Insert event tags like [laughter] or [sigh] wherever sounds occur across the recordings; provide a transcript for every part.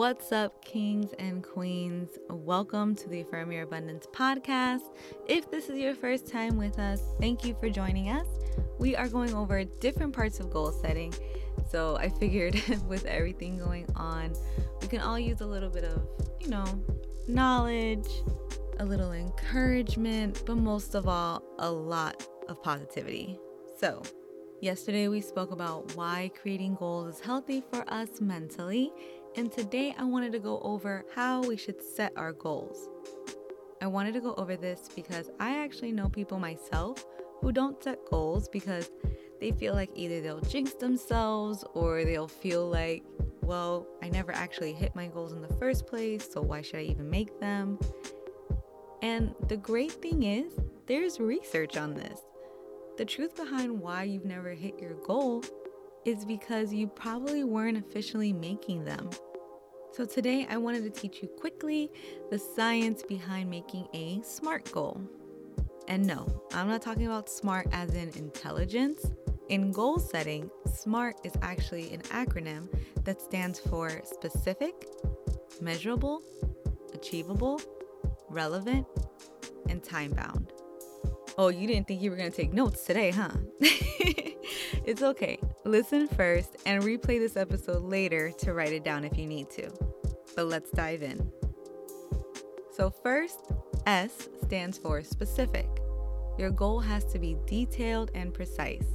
What's up, kings and queens? Welcome to the Affirm Your Abundance podcast. If this is your first time with us, thank you for joining us. We are going over different parts of goal setting. So I figured [laughs] with everything going on, we can all use a little bit of, you know, knowledge, a little encouragement, but most of all, a lot of positivity. So, yesterday we spoke about why creating goals is healthy for us mentally and today I wanted to go over how we should set our goals. I wanted to go over this because I actually know people myself who don't set goals because they feel like either they'll jinx themselves or they'll feel like, well, I never actually hit my goals in the first place, so why should I even make them? And the great thing is, there's research on this. The truth behind why you've never hit your goal is because you probably weren't officially making them. So, today I wanted to teach you quickly the science behind making a SMART goal. And no, I'm not talking about SMART as in intelligence. In goal setting, SMART is actually an acronym that stands for specific, measurable, achievable, relevant, and time bound. Oh, you didn't think you were going to take notes today, huh? [laughs] it's okay. Listen first and replay this episode later to write it down if you need to. But let's dive in. So, first, S stands for specific. Your goal has to be detailed and precise.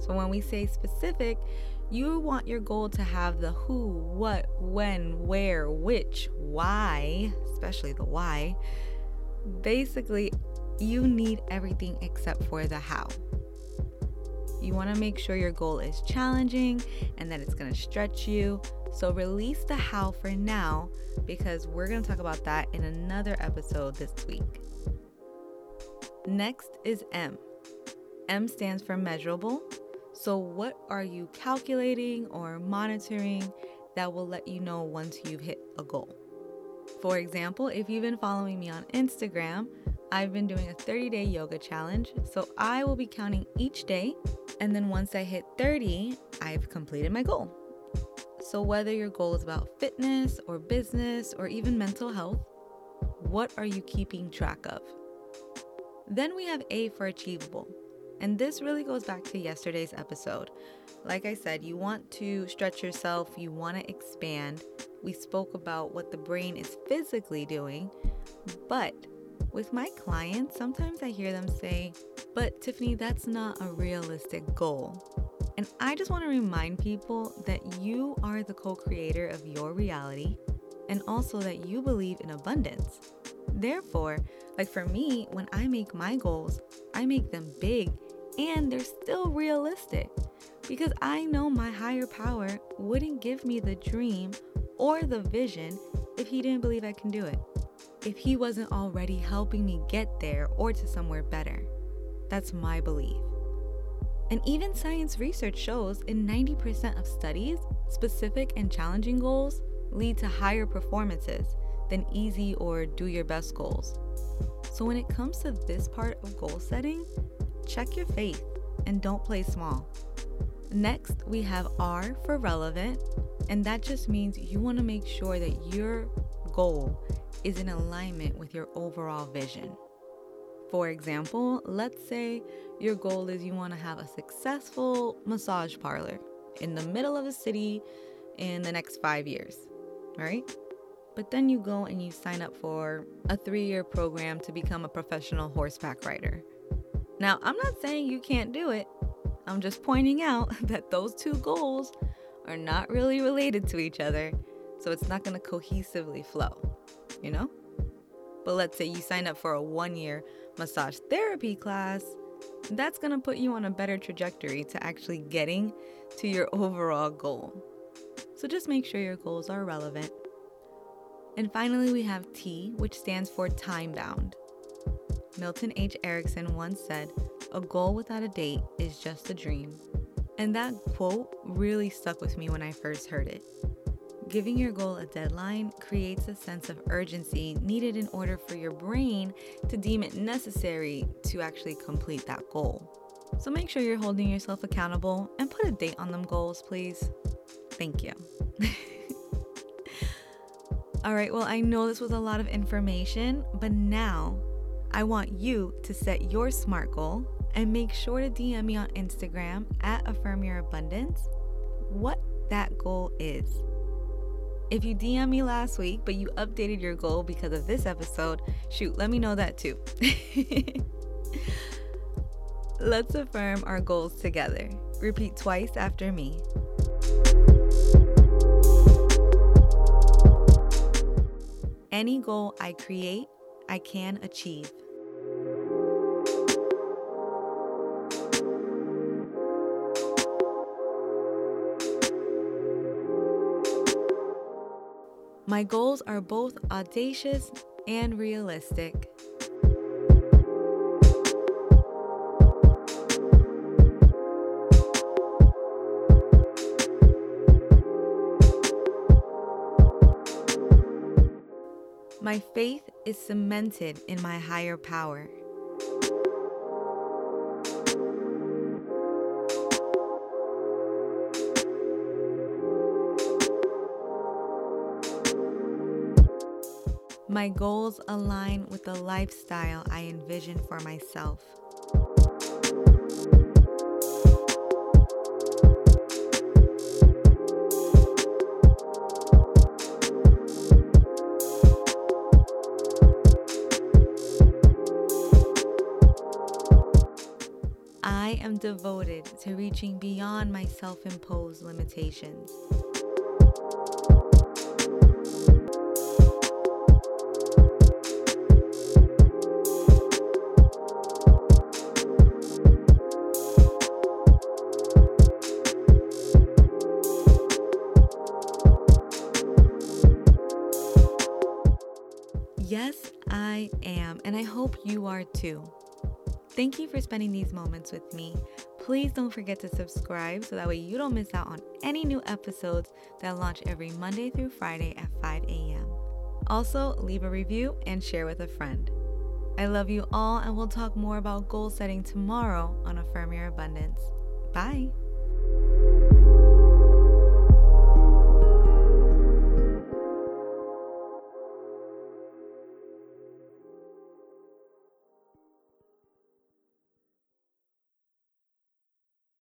So, when we say specific, you want your goal to have the who, what, when, where, which, why, especially the why. Basically, you need everything except for the how. You want to make sure your goal is challenging and that it's going to stretch you. So release the how for now because we're going to talk about that in another episode this week. Next is M. M stands for measurable. So, what are you calculating or monitoring that will let you know once you've hit a goal? For example, if you've been following me on Instagram, I've been doing a 30 day yoga challenge. So I will be counting each day. And then once I hit 30, I've completed my goal. So whether your goal is about fitness or business or even mental health, what are you keeping track of? Then we have A for achievable. And this really goes back to yesterday's episode. Like I said, you want to stretch yourself, you want to expand. We spoke about what the brain is physically doing, but with my clients, sometimes I hear them say, but Tiffany, that's not a realistic goal. And I just want to remind people that you are the co creator of your reality and also that you believe in abundance. Therefore, like for me, when I make my goals, I make them big and they're still realistic because I know my higher power wouldn't give me the dream or the vision if he didn't believe I can do it if he wasn't already helping me get there or to somewhere better. That's my belief. And even science research shows in 90% of studies, specific and challenging goals lead to higher performances than easy or do your best goals. So when it comes to this part of goal setting, check your faith and don't play small. Next, we have R for relevant, and that just means you want to make sure that your goal is in alignment with your overall vision. For example, let's say your goal is you want to have a successful massage parlor in the middle of a city in the next five years, right? But then you go and you sign up for a three year program to become a professional horseback rider. Now, I'm not saying you can't do it, I'm just pointing out [laughs] that those two goals are not really related to each other, so it's not going to cohesively flow you know? But let's say you sign up for a one year massage therapy class, that's gonna put you on a better trajectory to actually getting to your overall goal. So just make sure your goals are relevant. And finally, we have T, which stands for time bound. Milton H. Erickson once said, A goal without a date is just a dream. And that quote really stuck with me when I first heard it. Giving your goal a deadline creates a sense of urgency needed in order for your brain to deem it necessary to actually complete that goal. So make sure you're holding yourself accountable and put a date on them goals, please. Thank you. [laughs] All right, well, I know this was a lot of information, but now I want you to set your SMART goal and make sure to DM me on Instagram at Affirm Your Abundance what that goal is. If you DM me last week, but you updated your goal because of this episode, shoot, let me know that too. [laughs] Let's affirm our goals together. Repeat twice after me. Any goal I create, I can achieve. My goals are both audacious and realistic. My faith is cemented in my higher power. My goals align with the lifestyle I envision for myself. I am devoted to reaching beyond my self imposed limitations. I am, and I hope you are too. Thank you for spending these moments with me. Please don't forget to subscribe so that way you don't miss out on any new episodes that launch every Monday through Friday at 5 a.m. Also, leave a review and share with a friend. I love you all, and we'll talk more about goal setting tomorrow on Affirm Your Abundance. Bye.